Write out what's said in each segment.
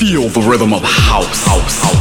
feel the rhythm of house, house, house,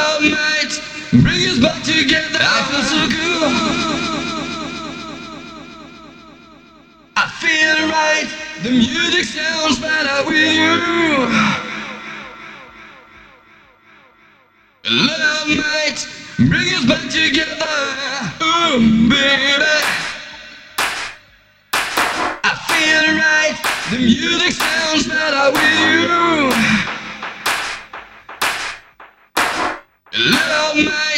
Love might bring us back together. I feel so good. I feel right. The music sounds better with you. Love might bring us back together. Oh, baby. I feel right. The music sounds better with you. Love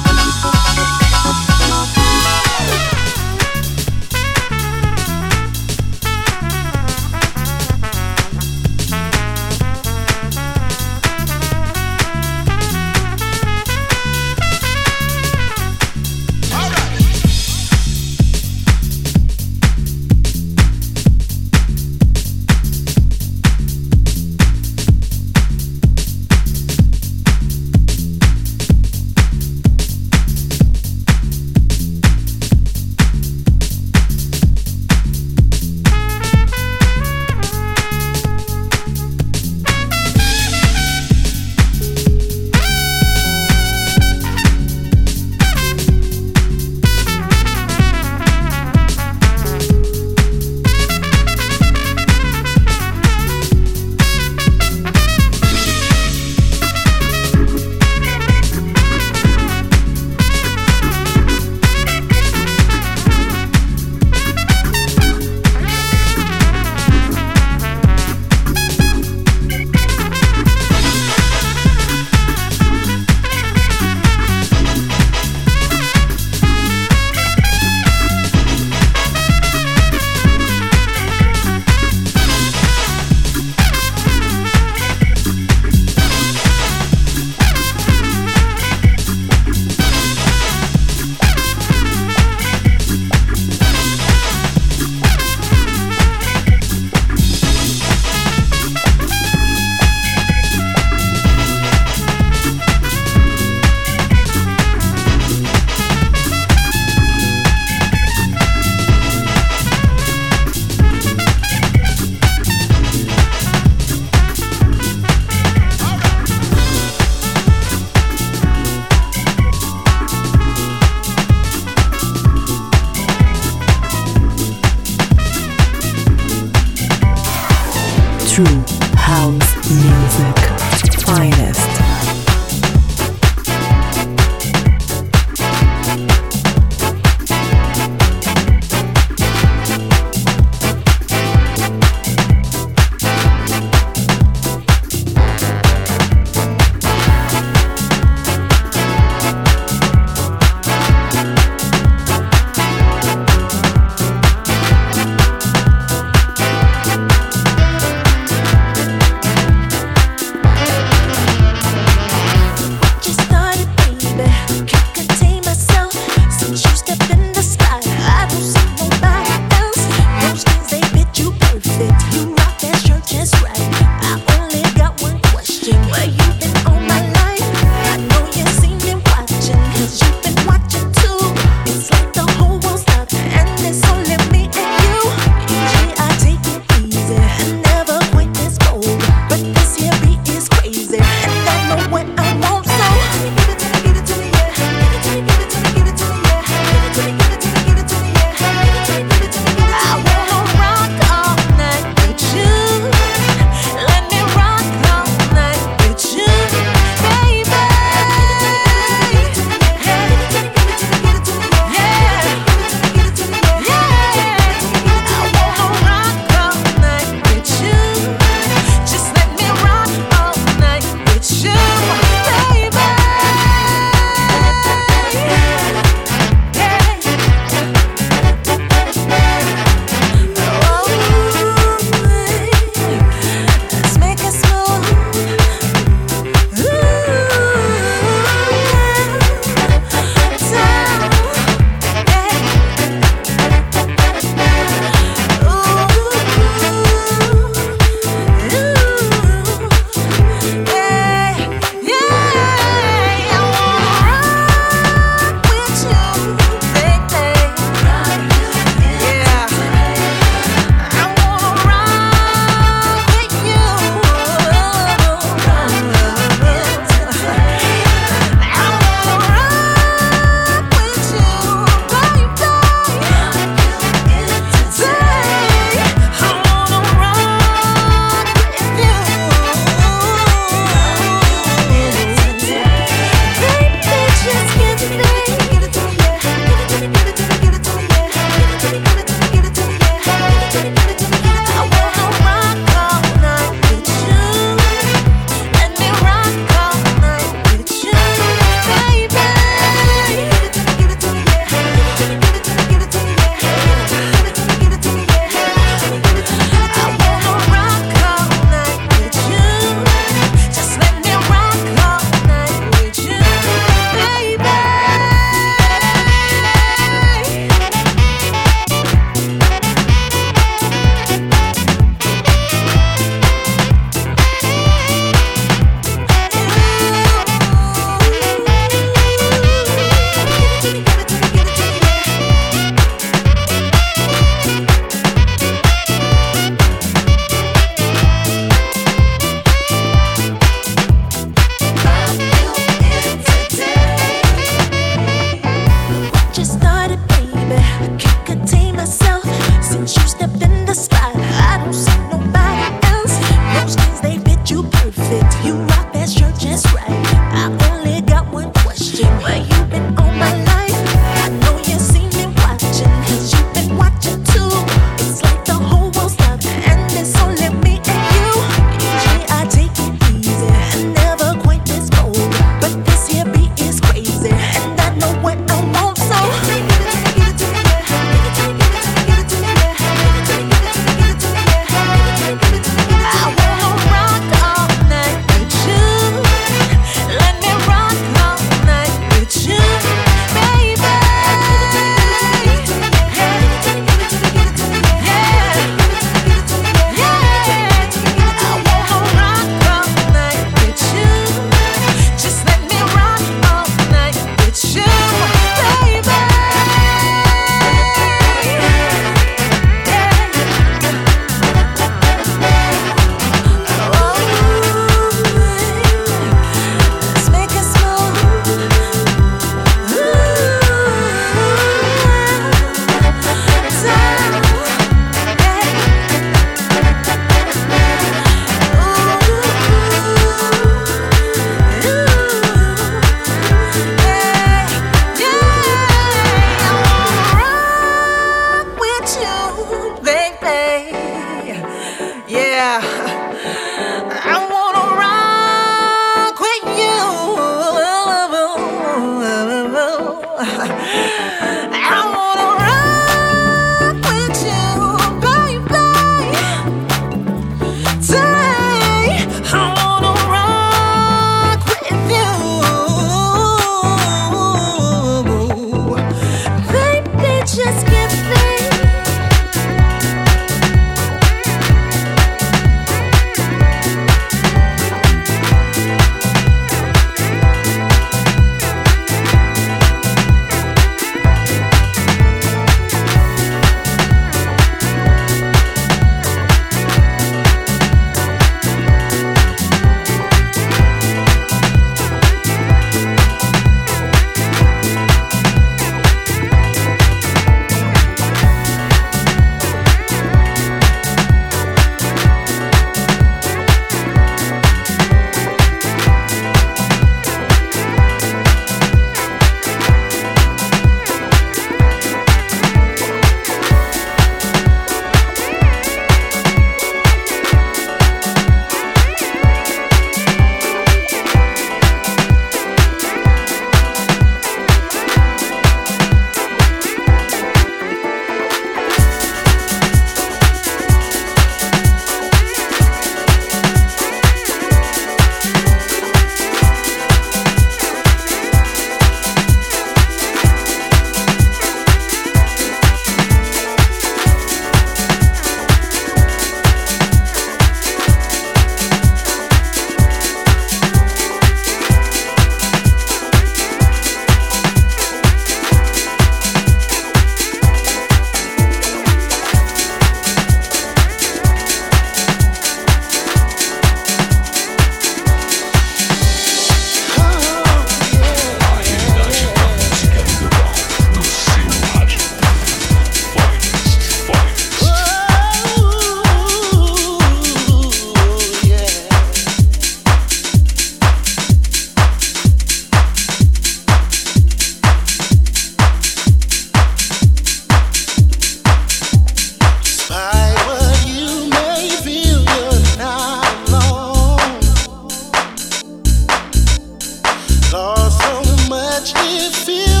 such if you